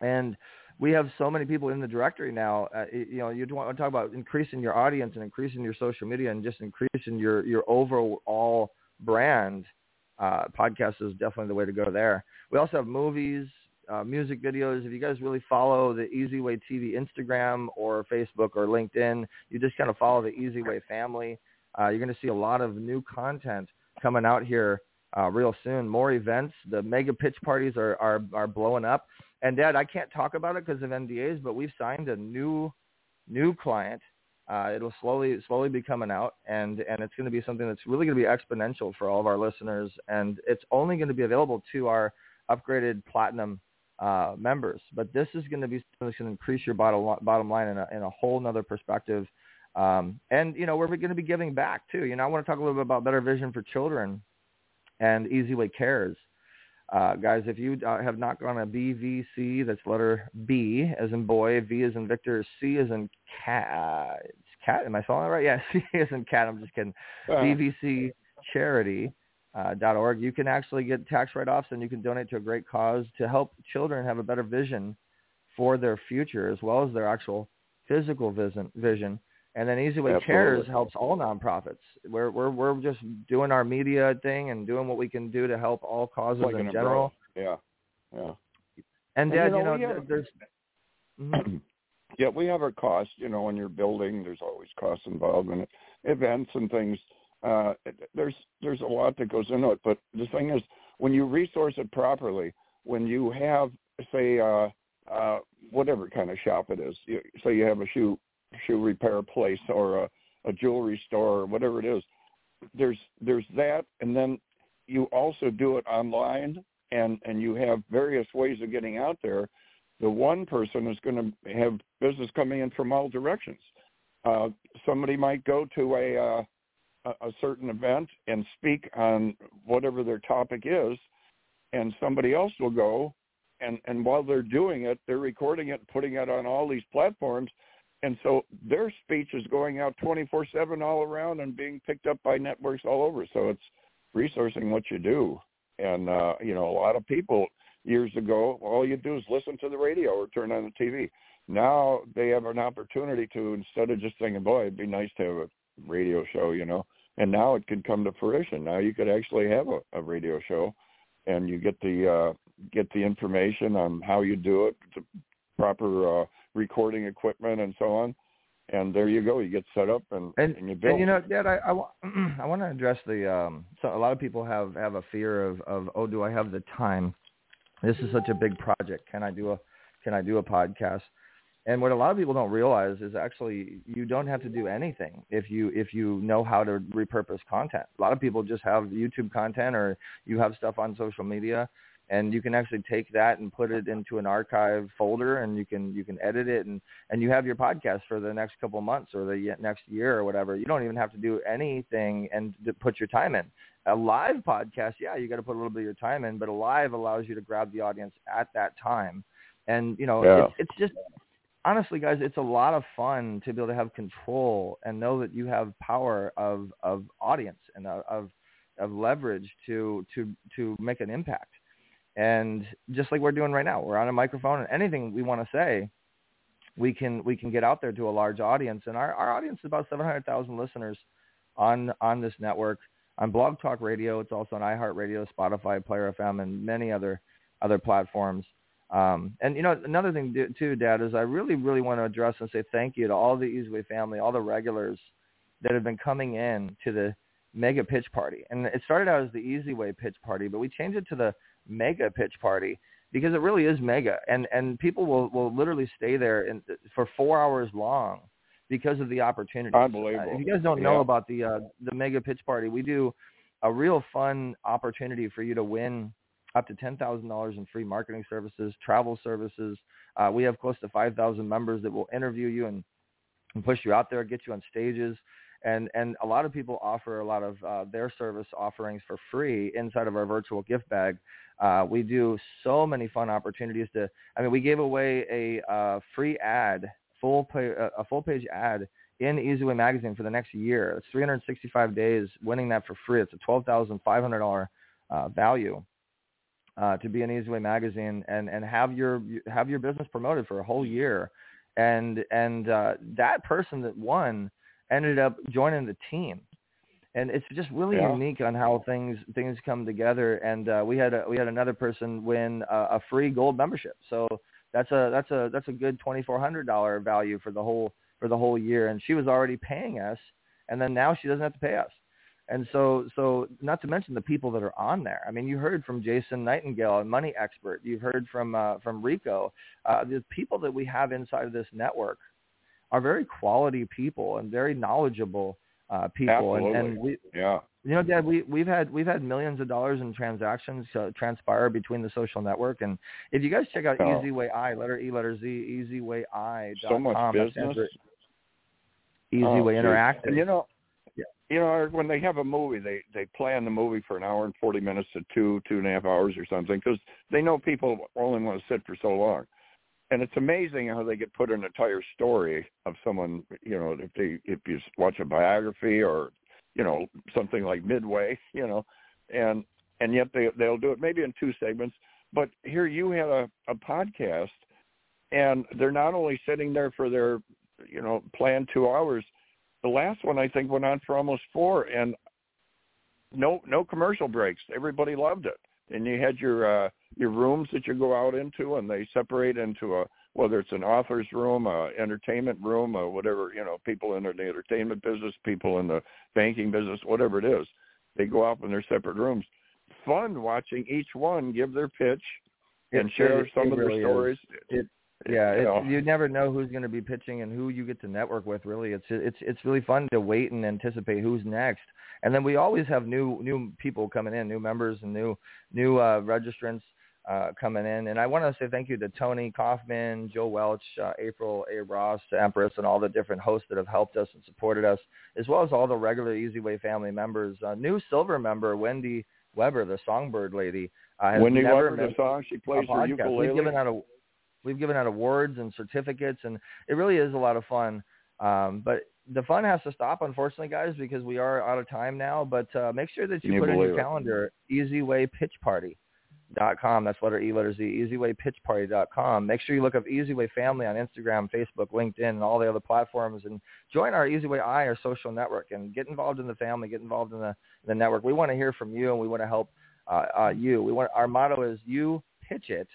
And we have so many people in the directory now. Uh, you know, you want to talk about increasing your audience and increasing your social media and just increasing your your overall brand. Uh, podcast is definitely the way to go there. We also have movies, uh, music videos. If you guys really follow the eZWay TV Instagram or Facebook or LinkedIn, you just kind of follow the eZWay family. Uh, you're going to see a lot of new content coming out here uh, real soon. More events. The mega pitch parties are are, are blowing up. And Dad, I can't talk about it because of NDAs, but we've signed a new new client. Uh, it'll slowly slowly be coming out, and and it's going to be something that's really going to be exponential for all of our listeners, and it's only going to be available to our upgraded platinum uh, members. But this is going to be something that's going to increase your bottom bottom line in a in a whole nother perspective. Um, and you know we're going to be giving back too. You know I want to talk a little bit about Better Vision for Children and eZWay Cares. Uh, guys, if you uh, have not gone to BVC, that's letter B as in boy, V as in Victor, C as in cat. It's cat. Am I spelling that right? Yeah, C as in cat. I'm just kidding. Uh, BVC charity. Uh, dot org. You can actually get tax write-offs and you can donate to a great cause to help children have a better vision for their future as well as their actual physical vision. vision. And then eZWay Absolutely. Cares helps all nonprofits. We're we're we're just doing our media thing and doing what we can do to help all causes like in general. umbrella. Yeah, yeah. And And, Dad, you you know, know, we have- there's Mhm. yeah, we have our costs. You know, when you're building, there's always costs involved in it. Events and things. Uh, there's there's a lot that goes into it. But the thing is, when you resource it properly, when you have, say, uh, uh, whatever kind of shop it is, you, say you have a shoe shoe repair place or a, a jewelry store or whatever it is, there's there's that, and then you also do it online, and and you have various ways of getting out there the one person is going to have business coming in from all directions. Uh, somebody might go to a, uh, a certain event and speak on whatever their topic is, and somebody else will go, and and while they're doing it, they're recording it, and putting it on all these platforms, and so their speech is going out 24/7 all around and being picked up by networks all over. So it's resourcing what you do, and uh, you know a lot of people years ago, all you do is listen to the radio or turn on the TV. Now they have an opportunity to, instead of just thinking, boy, it'd be nice to have a radio show, you know, and now it could come to fruition. Now you could actually have a, a radio show and you get the, uh, get the information on how you do it, the proper, uh, recording equipment and so on. And there you go. You get set up and, and, and you build. And you know, Dad, I I, I want to address the. Um, so a lot of people have have a fear of of oh, do I have the time? This is such a big project. Can I do a Can I do a podcast? And what a lot of people don't realize is actually you don't have to do anything if you if you know how to repurpose content. A lot of people just have YouTube content or you have stuff on social media and you can actually take that and put it into an archive folder and you can you can edit it and and you have your podcast for the next couple months or the next year or whatever. You don't even have to do anything and to put your time in. A live podcast yeah you got to put a little bit of your time in but a live allows you to grab the audience at that time. And you know Yeah. it's, it's just honestly guys it's a lot of fun to be able to have control and know that you have power of of audience and of of, of leverage to to to make an impact and just like we're doing right now we're on a microphone and anything we want to say we can we can get out there to a large audience. And our, our audience is about 700,000 listeners on on this network. On Blog Talk Radio it's also on iHeartRadio Spotify Player FM and many other other platforms. Um, and you know another thing too dad is I really really want to address and say thank you to all the eZWay family all the regulars that have been coming in to the mega pitch party. And it started out as the eZWay pitch party but we changed it to the mega pitch party because it really is mega and and people will will literally stay there in, for four hours long because of the opportunity. Unbelievable. if you guys don't know Yeah. about the uh, the mega pitch party, we do a real fun opportunity for you to win up to ten thousand dollars in free marketing services, travel services. Uh, we have close to five thousand members that will interview you and, and push you out there, get you on stages. And and a lot of people offer a lot of uh, their service offerings for free inside of our virtual gift bag. Uh, we do so many fun opportunities to. I mean, we gave away a uh, free ad, full pay, uh, a full page ad in eZWay magazine for the next year. It's 365 days. Winning that for free. It's a twelve thousand five hundred dollar uh, value uh, to be in eZWay magazine and and have your have your business promoted for a whole year. And and that person that won ended up joining the team and it's just really Yeah. unique on how things things come together. And uh, we had a, we had another person win a, a free gold membership, so that's a that's a that's a good twenty four hundred dollar value for the whole for the whole year. And she was already paying us, and then now she doesn't have to pay us. And so so not to mention the people that are on there. I mean, you heard from Jason Nightingale, a money expert. You've heard from uh, from Rico. Uh, the people that we have inside of this network are very quality people and very knowledgeable uh, people. And, Absolutely. and we, yeah. you know, Dad, we we've had we've had millions of dollars in transactions uh, transpire between the social network, and if you guys check out Oh. eZWay I, letter E, letter Z, eZWayI. So much com, business. for eZWay Oh, geez. Interactive. And you know, Yeah. you know, when they have a movie, they they plan the movie for an hour and forty minutes to two two and a half hours or something because they know people only want to sit for so long. And it's amazing how they get put an entire story of someone. You know, if they if you watch a biography or you know something like Midway, you know, and and yet they they'll do it maybe in two segments. But here you have a, a podcast, and they're not only sitting there for their you know planned two hours the last one I think went on for almost four, and no no commercial breaks. Everybody loved it, and you had your uh, your rooms that you go out into, and they separate into a whether it's an author's room, a entertainment room, or whatever you know, people in the entertainment business, people in the banking business, whatever it is, they go out in their separate rooms. Fun watching each one give their pitch and It- share it- some it of their really is. stories. It, yeah, you know. you never know who's going to be pitching and who you get to network with. Really, it's it's it's really fun to wait and anticipate who's next. And then we always have new new people coming in, new members and new new uh, registrants uh, coming in. And I want to say thank you to Tony Kaufman, Joe Welch, uh, April A. Ross, Empress, and all the different hosts that have helped us and supported us, as well as all the regular eZWay family members. Uh, new silver member Wendy Weber, the Songbird lady, uh, has Wendy never Weber, the song she plays her ukulele. We've given out a we've given out awards and certificates, and it really is a lot of fun. Um, but the fun has to stop, unfortunately, guys, because we are out of time now. But uh, make sure that you you put in your calendar ezwaypitchparty.com. That's letter E, letter Z, ezwaypitchparty.com. Make sure you look up eZWay Family on Instagram, Facebook, LinkedIn, and all the other platforms, and join our eZWay I, our social network, and get involved in the family, get involved in the, the network. We want to hear from you, and we want to help uh, uh, you. We want our motto is you pitch it,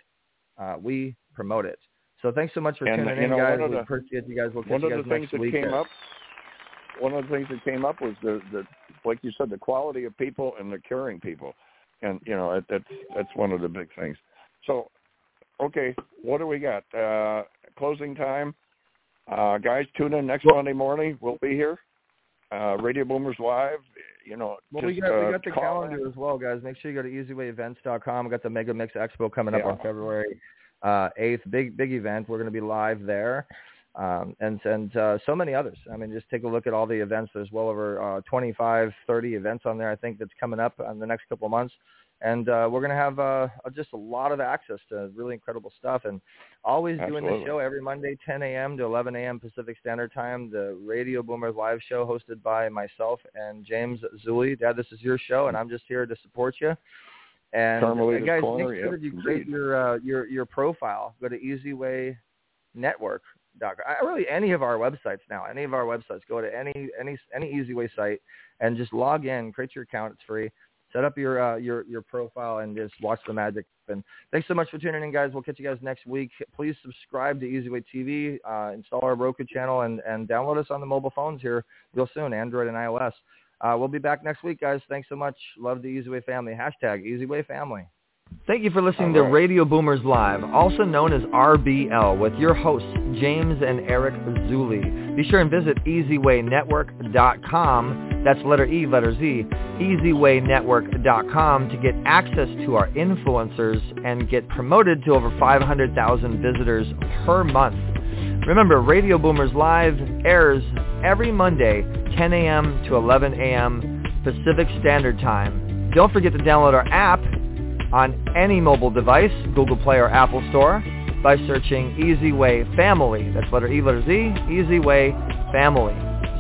uh, we promote it. So thanks so much for And, tuning you in, know, guys. We the- appreciate you guys. We'll catch one you of guys the things next that week. came up one of the things that came up was the the like you said the quality of people and the caring people and you know that, that's that's one of the big things so okay what do we got uh closing time uh guys tune in next monday morning we'll be here uh radio boomers live you know Well, we just, got we uh, got the call in. calendar as well, guys. Make sure you go to ezwayevents.com. We got the Mega Mix Expo coming up Yeah. on February uh, 8th. Big big event. We're going to be live there, um, and and uh, so many others. I mean, just take a look at all the events. There's well over uh, 25, 30 events on there. I think that's coming up in the next couple of months. And uh, we're going to have uh, just a lot of access to really incredible stuff. And always doing the show every Monday, 10 a.m. to 11 a.m. Pacific Standard Time. The Radio Boomers live show hosted by myself and James Zuley. Dad, this is your show, and I'm just here to support you. And uh, guys, Corner, make sure yep, you create your uh, your your profile. Go to I- Really, any of our websites now, any of our websites, go to any any any eZWay site and just log in, create your account. It's free. Set up your uh, your your profile and just watch the magic. And thanks so much for tuning in, guys. We'll catch you guys next week. Please subscribe to eZWay TV, uh, install our Roku channel, and and download us on the mobile phones here real soon, Android and iOS. Uh, we'll be back next week, guys. Thanks so much. Love the eZWay family. Hashtag eZWay family. Thank you for listening to Radio Boomers Live, also known as RBL, with your hosts, James and Eric Zuley. Be sure and visit eZWayNetwork.com, that's letter E, letter Z, eZWayNetwork.com to get access to our influencers and get promoted to over 500,000 visitors per month. Remember, Radio Boomers Live airs every Monday, 10 a.m. to 11 a.m. Pacific Standard Time. Don't forget to download our app on any mobile device, Google Play or Apple Store, by searching eZWay Family. That's letter E, letter Z, eZWay Family.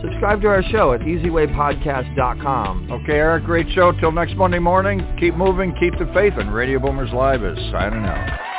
Subscribe to our show at ezwaypodcast.com. Okay, Eric, great show. Till next Monday morning, keep moving, keep the faith, and Radio Boomers Live is signing out.